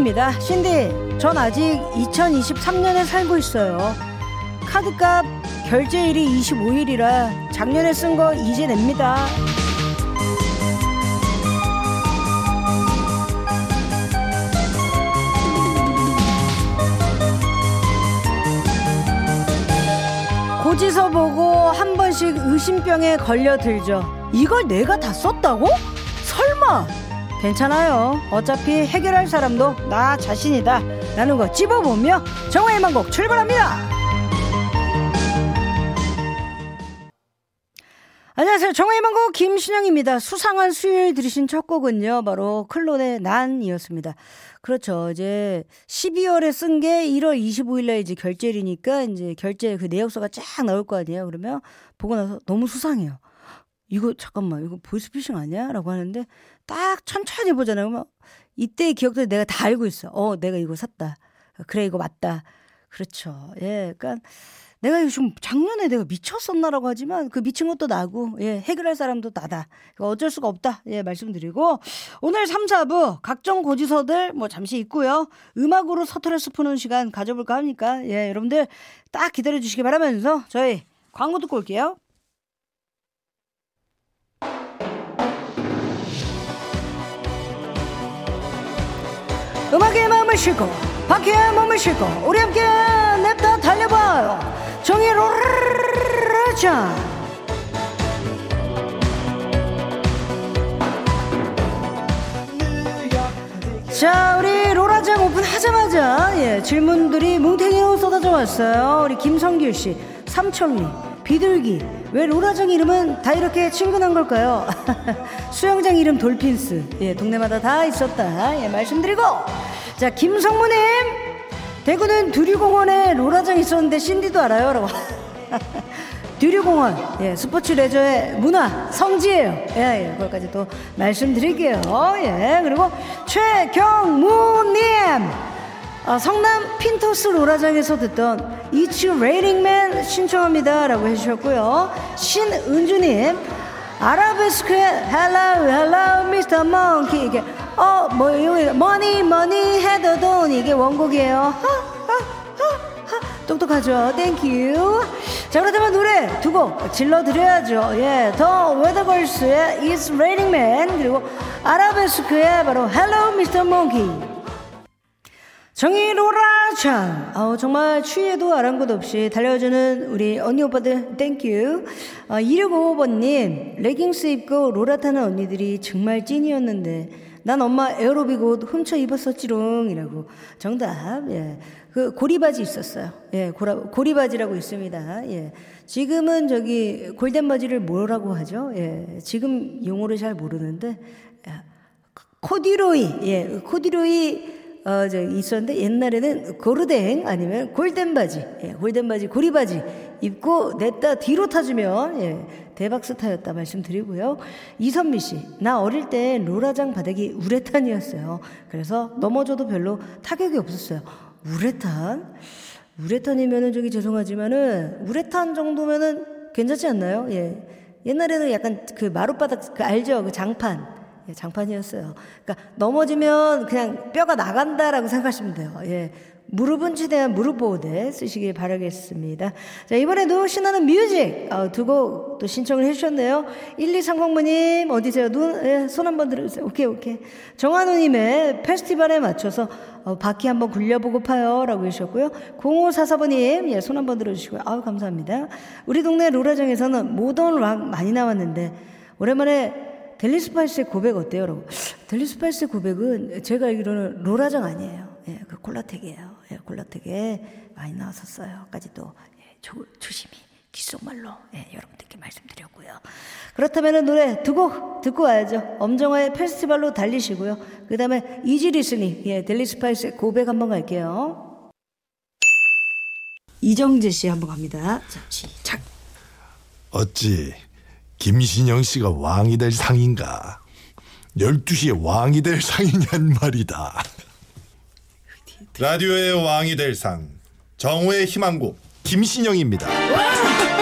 6105번님의 사연입니다. 신디, 전 아직 2023년에 살고 있어요. 카드값 결제일이 25일이라 작년에 쓴 거 이제 냅니다. 고지서 보고 한 번씩 의심병에 걸려들죠. 이걸 내가 다 썼다고? 설마! 괜찮아요. 어차피 해결할 사람도 나 자신이다. 라는 거 찝어보며 정화의 만곡 출발합니다. 안녕하세요. 정화의 만곡 김신영입니다. 수상한 수요일 들으신 첫 곡은요. 바로 클론의 난이었습니다. 그렇죠. 이제 12월에 쓴 게 1월 25일날 이제 결제일이니까 이제 결제 그 내역서가 쫙 나올 거 아니에요. 그러면 보고 나서 너무 수상해요. 이거 잠깐만 이거 보이스피싱 아니야? 라고 하는데 딱 천천히 보잖아요. 이때의 기억들 내가 다 알고 있어. 어, 내가 이거 샀다. 그래 이거 맞다. 그렇죠. 예, 그러니까 내가 요즘 작년에 내가 미쳤었나라고 하지만 그 미친 것도 나고 예 해결할 사람도 나다 어쩔 수가 없다 예 말씀드리고 오늘 3, 4부 각종 고지서들 뭐 잠시 있고요 음악으로 서투레스 푸는 시간 가져볼까 합니까 예 여러분들 딱 기다려 주시기 바라면서 저희 광고 듣고 올게요 음악의 마음을 싣고 바퀴의 몸을 싣고 우리 함께 냅다 달려봐요. 정의 로라자 자 우리 로라장 오픈하자마자 예, 질문들이 뭉탱이로 쏟아져 왔어요 우리 김성길씨 삼천리 비둘기. 왜 로라장 이름은 다 이렇게 친근한 걸까요? 수영장 이름 돌핀스. 예 동네마다 다 있었다. 예 말씀드리고. 자 김성무님! 대구는 두류공원에 로라장 있었는데 신디도 알아요? 라고. 두류공원. 예 스포츠 레저의 문화 성지예요. 예, 예 그걸까지 또 말씀드릴게요. 예 그리고 최경무님 아, 성남 핀토스 로라장에서 듣던 It's Man 신청합니다 라고 해주셨고요 신은주님 아라베스크의 Hello Hello Mr. Monkey 이게 어 뭐 이거 뭐니 뭐니 해도 돈 이게 원곡이에요. 똑똑하죠 Thank you 자 그렇다면 노래 두 곡 질러드려야죠 예 더 웨더걸스의 It's Raining Men 그리고 아라베스크의 바로 Hello Mr. Monkey 정의 로라장 어, 정말 추위에도 아랑곳 없이 달려주는 우리 언니 오빠들 Thank you 어, 2655번님 레깅스 입고 로라 타는 언니들이 정말 찐이었는데 난 엄마 에어로빅 옷 훔쳐 입었었지롱 이라고 정답 예. 그 고리바지 있었어요 예, 고라, 고리바지라고 있습니다 예. 지금은 저기 골덴 바지를 뭐라고 하죠 예. 지금 용어를 잘 모르는데 코디로이 예. 코디로이 어, 저 있었는데 옛날에는 고르댕 아니면 골덴 바지, 예, 골덴 바지, 고리 바지 입고 냈다 뒤로 타주면 예, 대박 스타였다 말씀드리고요. 이선미 씨, 나 어릴 때 로라장 바닥이 우레탄이었어요. 그래서 넘어져도 별로 타격이 없었어요. 우레탄? 우레탄이면은 저기 죄송하지만은 우레탄 정도면은 괜찮지 않나요? 예. 옛날에는 약간 그 마룻바닥 그 알죠? 그 장판. 예, 장판이었어요. 그러니까 넘어지면 그냥 뼈가 나간다라고 생각하시면 돼요. 예. 무릎은 최대한 무릎 보호대 쓰시길 바라겠습니다. 자, 이번에도 신나는 뮤직 어, 두곡 또 신청을 해주셨네요. 1230번님, 어디세요? 눈, 예, 손 한번 들어주세요. 오케이, 오케이. 정한우님의 페스티벌에 맞춰서 어, 바퀴 한번 굴려보고파요. 라고 해주셨고요. 0544번님, 예, 손 한번 들어주시고요. 아우, 감사합니다. 우리 동네 로라장에서는 modern rock 많이 나왔는데, 오랜만에 델리 스파이스의 고백 어때요, 여러분? 델리 스파이스의 고백은 제가 알기로는 로라장 아니에요. 예, 그 콜라텍이에요. 예, 콜라텍에 많이 나왔었어요.까지도 예, 조, 조심히 귓속말로 예, 여러분들께 말씀드렸고요. 그렇다면 노래 두 곡 듣고 와야죠. 엄정화의 페스티벌로 달리시고요. 그 다음에 easy listening, 예, 델리 스파이스의 고백 한번 갈게요. 이정재 씨 한번 갑니다. 자, 시작. 어찌 김신영 씨가 왕이 될 상인가? 12시에 왕이 될 상이냔 말이다. 라디오의 왕이 될 상. 정우의 희망곡 김신영입니다.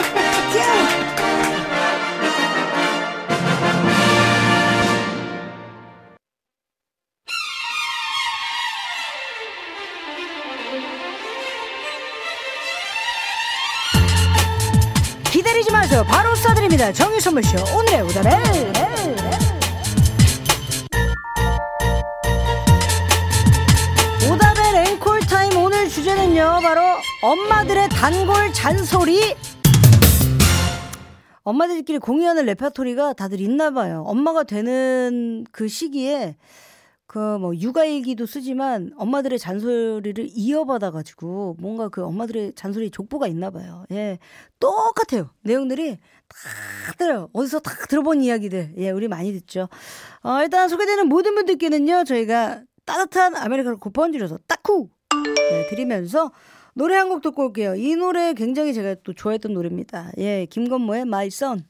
쏴드립니다. 정의 선물쇼 오늘의 오다벨. 오다벨 앵콜 타임 오늘 주제는요 바로 엄마들의 단골 잔소리. 엄마들끼리 공유하는 레파토리가 다들 있나 봐요. 엄마가 되는 그 시기에 그 뭐 육아일기도 쓰지만 엄마들의 잔소리를 이어받아 가지고 뭔가 그 엄마들의 잔소리 족보가 있나 봐요. 예. 똑같아요. 내용들이 다 들어요. 어디서 다 들어본 이야기들. 예, 우리 많이 듣죠. 어, 일단 소개되는 모든 분들께는요, 저희가 따뜻한 아메리카노 쿠폰 줄여서 딱쿠! 네, 드리면서 노래 한 곡 듣고 올게요. 이 노래 굉장히 제가 또 좋아했던 노래입니다. 예, 김건모의 My Son.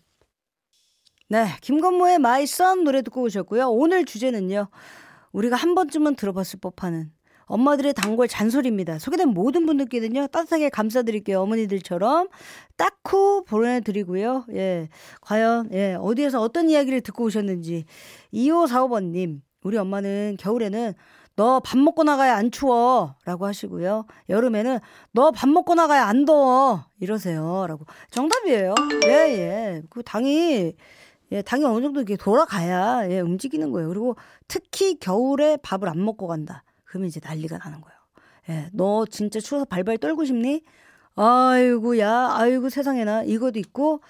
네, 김건모의 My Son 노래 듣고 오셨고요. 오늘 주제는요. 우리가 한 번쯤은 들어봤을 법하는 엄마들의 단골 잔소리입니다. 소개된 모든 분들께는요, 따뜻하게 감사드릴게요. 어머니들처럼. 딱후 보내드리고요. 예. 과연, 예, 어디에서 어떤 이야기를 듣고 오셨는지. 2545번님, 우리 엄마는 겨울에는 너 밥 먹고 나가야 안 추워. 라고 하시고요. 여름에는 너 밥 먹고 나가야 안 더워. 이러세요. 라고. 정답이에요. 예, 예. 그 당이, 예, 당이 어느 정도 이렇게 돌아가야, 예, 움직이는 거예요. 그리고 특히 겨울에 밥을 안 먹고 간다. 그러면 이제 난리가 나는 거예요. 예, 너 진짜 추워서 발발 떨고 싶니? 아이고, 야, 아이고, 세상에나. 이것도 있고,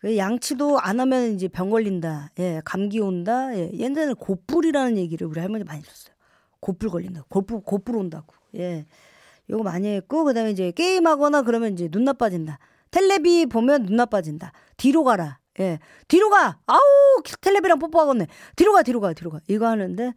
그 양치도 안 하면 이제 병 걸린다. 예, 감기 온다. 예, 옛날에 고뿔이라는 얘기를 우리 할머니 많이 들었어요. 고뿔 걸린다. 고뿔, 고뿔 온다고. 예. 요거 많이 했고, 그 다음에 이제 게임하거나 그러면 이제 눈 나빠진다. 텔레비 보면 눈 나빠진다. 뒤로 가라. 예. 뒤로 가! 아우! 텔레비랑 뽀뽀하겠네. 뒤로 가, 뒤로 가, 뒤로 가. 이거 하는데,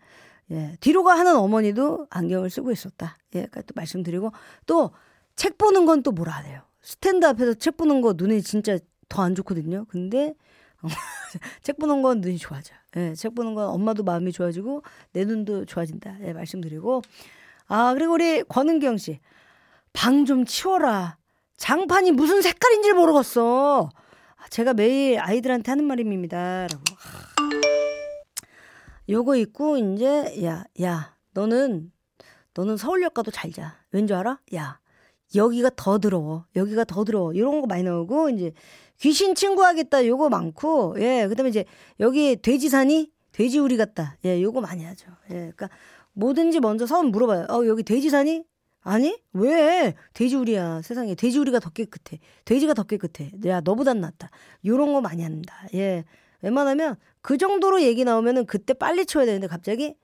예. 뒤로 가 하는 어머니도 안경을 쓰고 있었다. 예. 또 말씀드리고, 또, 책 보는 건 또 뭐라 하네요. 스탠드 앞에서 책 보는 거 눈이 진짜 더 안 좋거든요. 근데, 책 보는 건 눈이 좋아져. 예. 책 보는 건 엄마도 마음이 좋아지고, 내 눈도 좋아진다. 예. 말씀드리고. 아, 그리고 우리 권은경 씨. 방 좀 치워라. 장판이 무슨 색깔인지 모르겠어. 제가 매일 아이들한테 하는 말입니다. 라고. 요거 있고, 이제, 야, 야, 너는, 너는 서울역 가도 잘 자. 왠줄 알아? 야, 여기가 더 더러워. 여기가 더 더러워. 이런 거 많이 나오고, 이제, 귀신 친구 하겠다. 요거 많고, 예, 그 다음에 이제, 여기 돼지산이 돼지 우리 같다. 예, 요거 많이 하죠. 예, 그러니까, 뭐든지 먼저 서운 물어봐요. 어, 여기 돼지산이? 아니? 왜? 돼지우리야. 세상에. 돼지우리가 더 깨끗해. 돼지가 더 깨끗해. 야, 너보단 낫다. 요런 거 많이 한다. 예. 웬만하면 그 정도로 얘기 나오면은 그때 빨리 쳐야 되는데 갑자기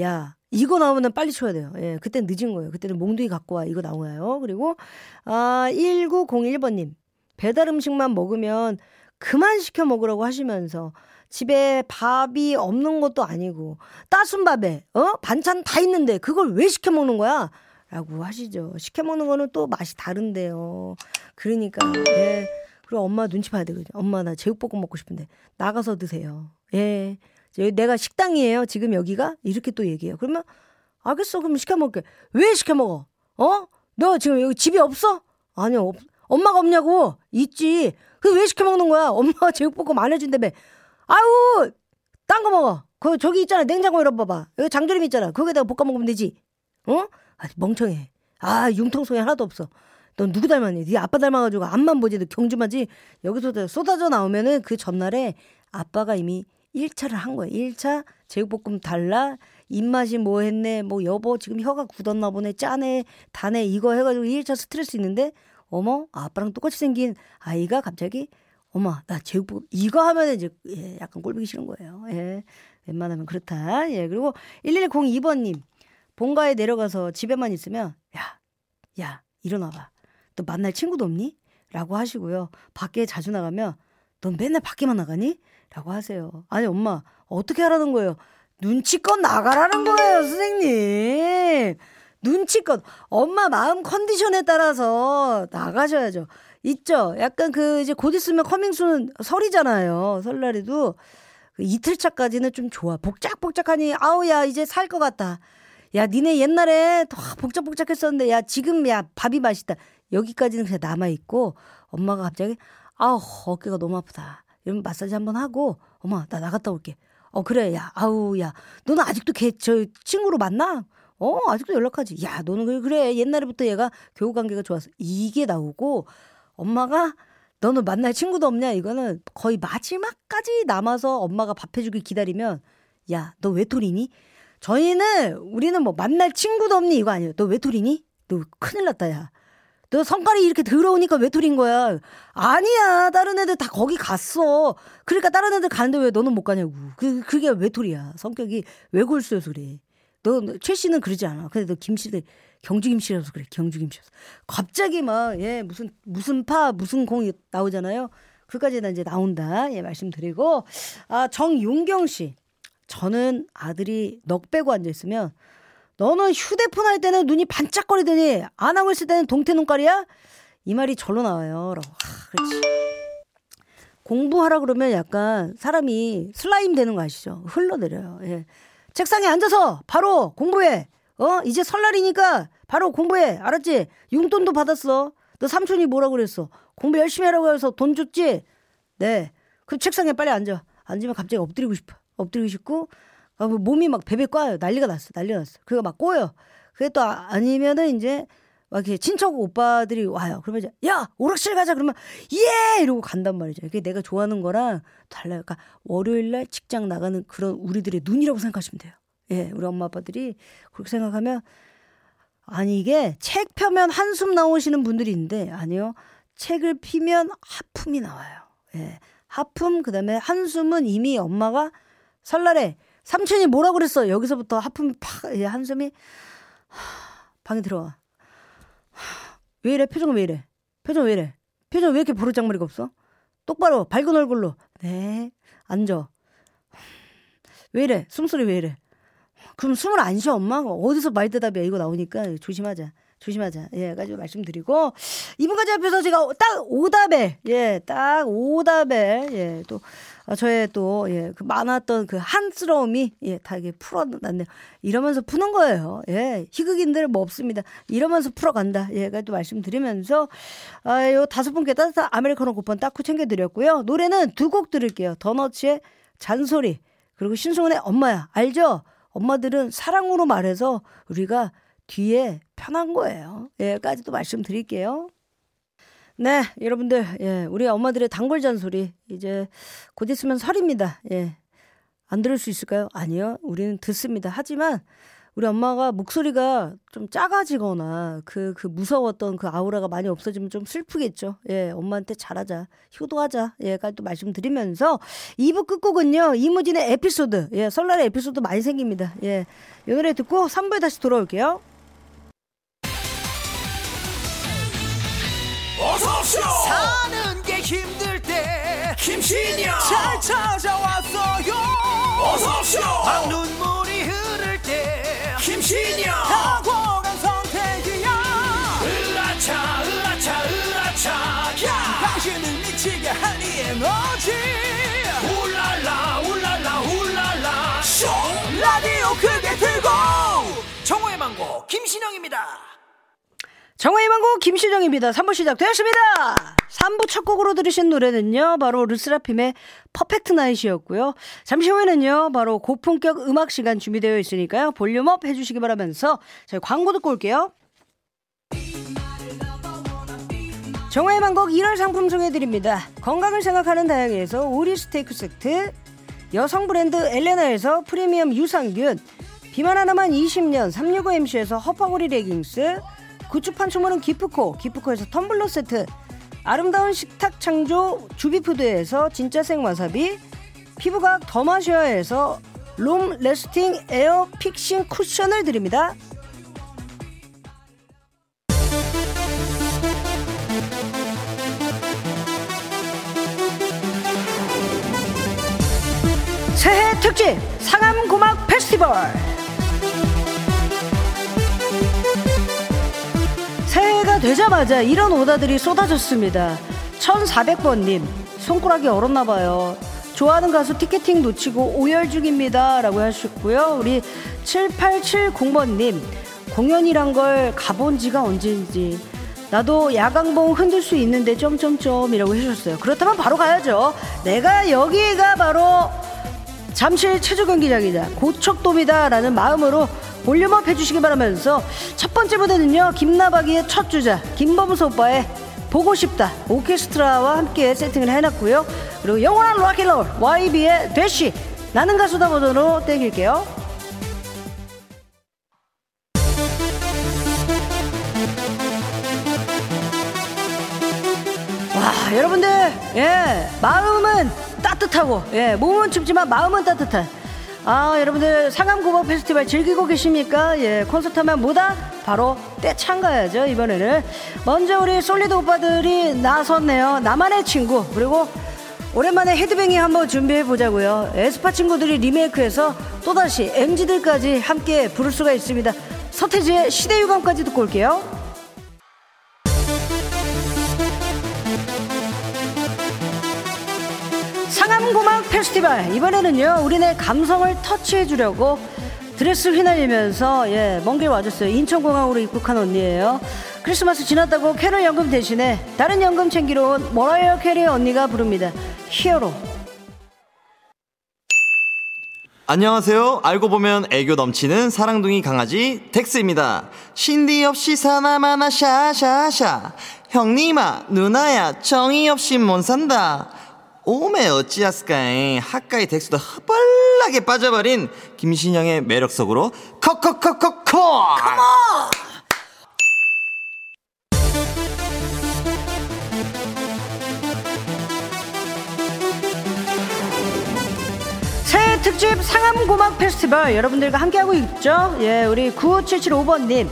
야, 이거 나오면 빨리 쳐야 돼요. 예. 그때 늦은 거예요. 그때는 몽둥이 갖고 와. 이거 나와요. 그리고 아, 1901번님. 배달 음식만 먹으면 그만 시켜 먹으라고 하시면서 집에 밥이 없는 것도 아니고 따순 밥에 어 반찬 다 있는데 그걸 왜 시켜 먹는 거야? 라고 하시죠. 시켜 먹는 거는 또 맛이 다른데요. 그러니까 예. 그리고 엄마 눈치 봐야 되거든요. 엄마 나 제육볶음 먹고 싶은데 나가서 드세요. 예. 내가 식당이에요. 지금 여기가 이렇게 또 얘기해요. 그러면 알겠어. 그럼 시켜 먹게. 왜 시켜 먹어? 어? 너 지금 여기 집이 없어? 아니요. 없, 엄마가 없냐고. 있지. 그 왜 시켜 먹는 거야? 엄마가 제육볶음 안 해준다며. 아유, 딴거 먹어. 그 저기 있잖아. 냉장고 열어봐봐. 여기 장조림 있잖아. 거기다가 볶아 먹으면 되지. 어? 아, 멍청해. 아, 융통성이 하나도 없어. 넌 누구 닮았니? 네 아빠 닮아가지고 앞만 보지. 너 경주마지. 여기서 쏟아져 나오면은 그 전날에 아빠가 이미 1차를 한 거야. 1차 제육볶음 달라. 입맛이 뭐 했네. 뭐 여보 지금 혀가 굳었나 보네. 짜네. 다네. 이거 해가지고 1차 스트레스 있는데 어머 아빠랑 똑같이 생긴 아이가 갑자기 어머, 나 제육볶음, 이거 하면 이제, 예, 약간 꼴보기 싫은 거예요. 예. 웬만하면 그렇다. 예. 그리고 1102번 님, 본가에 내려가서 집에만 있으면, 야, 야, 일어나봐. 또 만날 친구도 없니? 라고 하시고요. 밖에 자주 나가면, 넌 맨날 밖에만 나가니? 라고 하세요. 아니, 엄마, 어떻게 하라는 거예요? 눈치껏 나가라는 거예요, 선생님. 눈치껏. 엄마 마음 컨디션에 따라서 나가셔야죠. 있죠. 약간 그 이제 곧 있으면 커밍순 설이잖아요. 설날에도 그 이틀 차까지는 좀 좋아. 복작복작하니 아우야 이제 살 것 같다. 야 니네 옛날에 더 복작복작했었는데 야 지금 야 밥이 맛있다. 여기까지는 그냥 남아 있고 엄마가 갑자기 아우 어깨가 너무 아프다. 이러면 마사지 한번 하고 엄마 나 나갔다 올게. 어 그래 야 아우 야 너는 아직도 걔 저 친구로 만나? 어 아직도 연락하지. 야 너는 그래 그래 옛날부터 얘가 교우 관계가 좋아서 이게 나오고 엄마가 너는 만날 친구도 없냐? 이거는 거의 마지막까지 남아서 엄마가 밥 해주길 기다리면 야, 너 외톨이니? 저희는 우리는 뭐 만날 친구도 없니? 이거 아니에요. 너 외톨이니? 너 큰일 났다, 야. 너 성깔이 이렇게 더러우니까 외톨인 거야. 아니야. 다른 애들 다 거기 갔어. 그러니까 다른 애들 가는데 왜 너는 못 가냐고. 그, 그게 외톨이야. 성격이 외골수여서 그래. 너, 최 씨는 그러지 않아. 근데 너 김 씨들 경주김씨라서 그래. 경주김씨라서. 갑자기 막, 예, 무슨, 무슨 파, 무슨 공이 나오잖아요. 그까지는 이제 나온다. 예, 말씀드리고. 아, 정용경 씨. 저는 아들이 넋 빼고 앉아 있으면 너는 휴대폰 할 때는 눈이 반짝거리더니 안 하고 있을 때는 동태 눈깔이야? 이 말이 절로 나와요. 라고. 하, 그렇지. 공부하라 그러면 약간 사람이 슬라임 되는 거 아시죠? 흘러내려요. 예. 책상에 앉아서 바로 공부해. 어? 이제 설날이니까 바로 공부해. 알았지? 용돈도 받았어. 너 삼촌이 뭐라 그랬어? 공부 열심히 하라고 해서 돈 줬지? 네. 그 책상에 빨리 앉아. 앉으면 갑자기 엎드리고 싶어. 엎드리고 싶고 아, 뭐 몸이 막 베베 꽈요. 난리가 났어. 난리가 났어. 그거 막 꼬여. 그게 또 아, 아니면은 이제 막 이렇게 친척 오빠들이 와요. 그러면 이제 야 오락실 가자 그러면 예 이러고 간단 말이죠. 이게 내가 좋아하는 거랑 달라요. 그러니까 월요일 날 직장 나가는 그런 우리들의 눈이라고 생각하시면 돼요. 예, 우리 엄마 아빠들이 그렇게 생각하면 아니 이게 책 펴면 한숨 나오시는 분들이 있는데 아니요. 책을 피면 하품이 나와요. 예. 하품 그다음에 한숨은 이미 엄마가 설날에 삼촌이 뭐라 그랬어? 여기서부터 하품이 팍 예, 한숨이 하, 방에 들어와. 하, 왜 이래? 표정은 왜 이래? 표정 왜 이래? 표정 왜 이렇게 버릇장머리가 없어? 똑바로 밝은 얼굴로. 네. 앉아. 왜 이래? 숨소리 왜 이래? 그럼 숨을 안 쉬어 엄마? 어디서 말 대답이야 이거 나오니까 조심하자. 조심하자. 예, 가지고 말씀드리고 이분까지 앞에서 제가 딱 오답에 예, 딱 오답에 예, 또 어, 저의 또 예, 그 많았던 그 한스러움이 예, 다 이게 풀어났네요. 이러면서 푸는 거예요. 예, 희극인들 뭐 없습니다. 이러면서 풀어간다. 예, 가지고 말씀드리면서 아, 요 다섯 분께 따뜻한 아메리카노 쿠폰 딱고 챙겨드렸고요. 노래는 두 곡 들을게요. 더너츠의 잔소리 그리고 신승훈의 엄마야 알죠? 엄마들은 사랑으로 말해서 우리가 뒤에 편한 거예요. 예,까지도 말씀드릴게요. 네, 여러분들, 예, 우리 엄마들의 단골 잔소리, 이제 곧 있으면 설입니다. 예. 안 들을 수 있을까요? 아니요. 우리는 듣습니다. 하지만 우리 엄마가 목소리가 좀 작아지거나 그, 그 무서웠던 그 아우라가 많이 없어지면 좀 슬프겠죠. 예, 엄마한테 잘하자. 효도하자. 예, 까지도 말씀드리면서 2부 끝곡은요, 이무진의 에피소드. 예, 설날에 에피소드 많이 생깁니다. 예. 이 노래 듣고 3부에 다시 돌아올게요. 어서오쇼 사는 게 힘들 때 김신영 잘 찾아왔어요 어서오쇼 때 김신영. 각오한 선택이야. 으라차 으라차 으라차. 야! 당신을 미치게 할이 에너지. 울랄라 울랄라 울랄라. 쇼 라디오 크게 틀고. 정호의 망고 김신영입니다 정화의 망고 김시정입니다. 3부 시작되었습니다. 3부 첫 곡으로 들으신 노래는요. 바로 르스라핌의 Perfect Night이었고요. 잠시 후에는요. 바로 고품격 음악 시간 준비되어 있으니까요. volume up 해주시기 바라면서 저희 광고 듣고 올게요. 정화의 망곡 1월 상품 소개해드립니다. 건강을 생각하는 다양에서 오리 스테이크 세트 여성 브랜드 엘레나에서 프리미엄 유산균 비만 하나만 20년 365MC에서 허파고리 레깅스 굿즈 판촉물은 기프코, 기프코에서 텀블러 세트, 아름다운 식탁 창조 주비푸드에서 진짜 생와사비, 피부과학 더마시아에서 long lasting air fixing 쿠션을 드립니다. 새해 특집 상암 고막 페스티벌 되자마자 이런 오다들이 쏟아졌습니다. 1400번님, 손가락이 얼었나봐요. 좋아하는 가수 티켓팅 놓치고 오열 중입니다. 라고 하셨고요. 우리 7870번님, 공연이란 걸 가본 지가 언제인지. 나도 야광봉 흔들 수 있는데 점점점이라고 해주셨어요. 그렇다면 바로 가야죠. 내가 여기가 바로 잠실 체조경기장이다. 고척돔이다라는 마음으로 볼륨업 해주시기 바라면서 첫 번째 무대는요 김나박이의 첫 주자 김범수 오빠의 보고 싶다 오케스트라와 함께 세팅을 해놨고요. 그리고 영원한 락앤롤 YB의 대쉬 나는 가수다 버전으로 땡길게요. 와 여러분들 예 마음은 따뜻하고 예 몸은 춥지만 마음은 따뜻한 아 여러분들 상암고법 페스티벌 즐기고 계십니까? 예 콘서트 하면 뭐다? 바로 떼창 가야죠 이번에는. 먼저 우리 솔리드 오빠들이 나섰네요. 나만의 친구. 그리고 오랜만에 헤드뱅이 한번 준비해 보자고요. 에스파 친구들이 리메이크해서 또다시 MZ들까지 함께 부를 수가 있습니다. 서태지의 시대유감까지 듣고 올게요 페스티벌 이번에는요 우리네 감성을 터치해 주려고 드레스 휘날리면서 예, 먼 길 와줬어요 인천공항으로 입국한 언니예요 크리스마스 지났다고 캐롤 연금 대신에 다른 연금 챙기러 온 모라이어 캐리 언니가 부릅니다 Hero 안녕하세요. 알고 보면 애교 넘치는 사랑둥이 강아지 덱스입니다. 신디 없이 사나마나 샤샤샤. 형님아, 누나야, 정이 없이 못 산다. 오메 어찌하스까이 학가의 덱스도 허벌나게 빠져버린 김신영의 매력 속으로 컵컵컵컵컵 컴온! 새해 특집 상암고막 페스티벌 여러분들과 함께하고 있죠? 예 우리 95775번님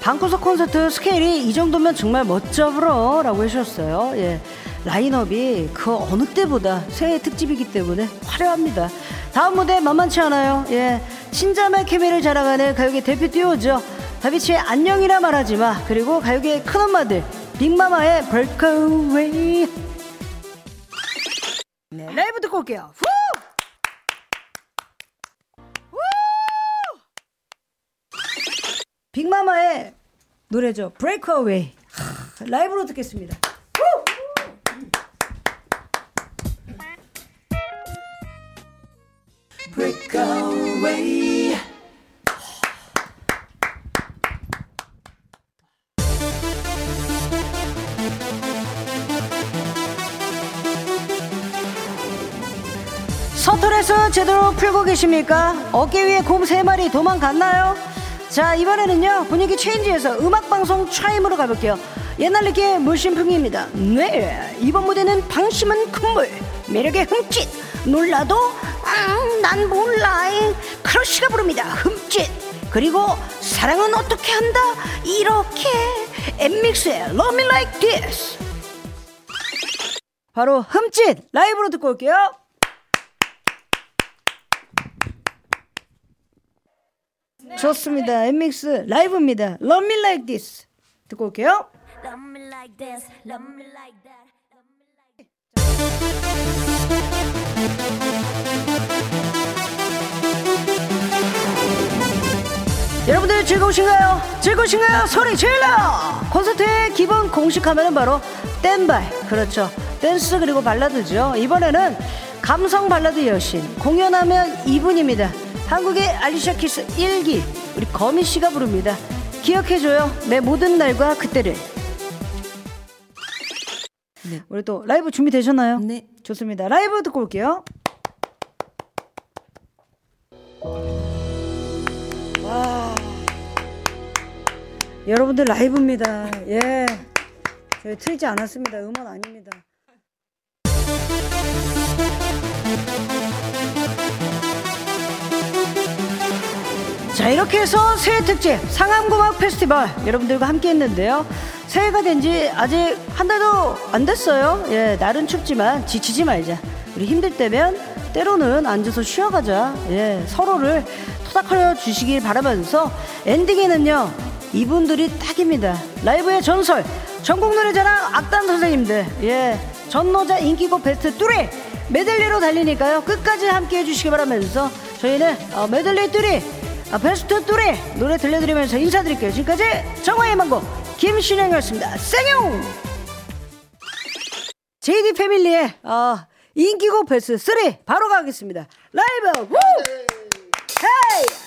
방구석 콘서트 스케일이 이 정도면 정말 멋져 브러 라고 해주셨어요. 예 라인업이 그 어느 때보다 새해 특집이기 때문에 화려합니다 다음 무대 만만치 않아요 예 친자매 케미를 자랑하는 가요계 대표 듀오죠 다비치의 안녕이라 말하지 마 그리고 가요계의 큰엄마들 빅마마의 Breakaway 네 라이브 듣고 올게요 후! 빅마마의 노래죠. Breakaway. 하, 라이브로 듣겠습니다. Breakaway 서툴에서 제대로 풀고 계십니까? 어깨 위에 곰 세 마리 도망갔나요? 자 이번에는요 분위기 체인지해서 음악방송 차임으로 가볼게요 옛날 느낌의 물심풍입니다 네 이번 무대는 방심은 콧물 매력의 흠칫 놀라도 음, 난 몰라. 크러쉬가 부릅니다. 흠칫 그리고 사랑은 어떻게 한다? 이렇게. 엠믹스의 Love Me Like This. 바로 흠칫 라이브로 듣고 올게요. 좋습니다. 엔믹스 라이브입니다. Love Me Like This. 듣고 올게요. Love 여러분들 즐거우신가요? 즐거우신가요? 소리 질러! 콘서트의 기본 공식 하면은 바로 댄발이 그렇죠. 댄스 그리고 발라드죠. 이번에는 감성 발라드 여신 공연하면 이분입니다. 한국의 알리샤 키스 1기 우리 거미 씨가 부릅니다. 기억해줘요. 내 모든 날과 그때를. 네, 우리 또 라이브 준비되셨나요? 네. 좋습니다. 라이브 듣고 올게요. 여러분들 라이브입니다. 예. 저희 틀지 않았습니다. 음원 아닙니다. 자 이렇게 해서 새해 특집 상암고막 페스티벌 여러분들과 함께 했는데요 새해가 된 지 아직 한 달도 안 됐어요 예 날은 춥지만 지치지 말자 우리 힘들 때면 때로는 앉아서 쉬어가자 예 서로를 토닥거려 주시길 바라면서 엔딩에는요 이분들이 딱입니다 라이브의 전설 전국 노래자랑 악단 선생님들 예 전노자 인기곡 베스트 뚜레 메들리로 달리니까요 끝까지 함께 해주시기 바라면서 저희는 어, 메들리 뚜레 아, 베스트 뚜레 노래 들려드리면서 인사드릴게요. 지금까지 정화의 망고 김신영이었습니다. 생용! JD 패밀리의 어, 인기곡 베스트 3 바로 가겠습니다. 라이브! 우! 헤이!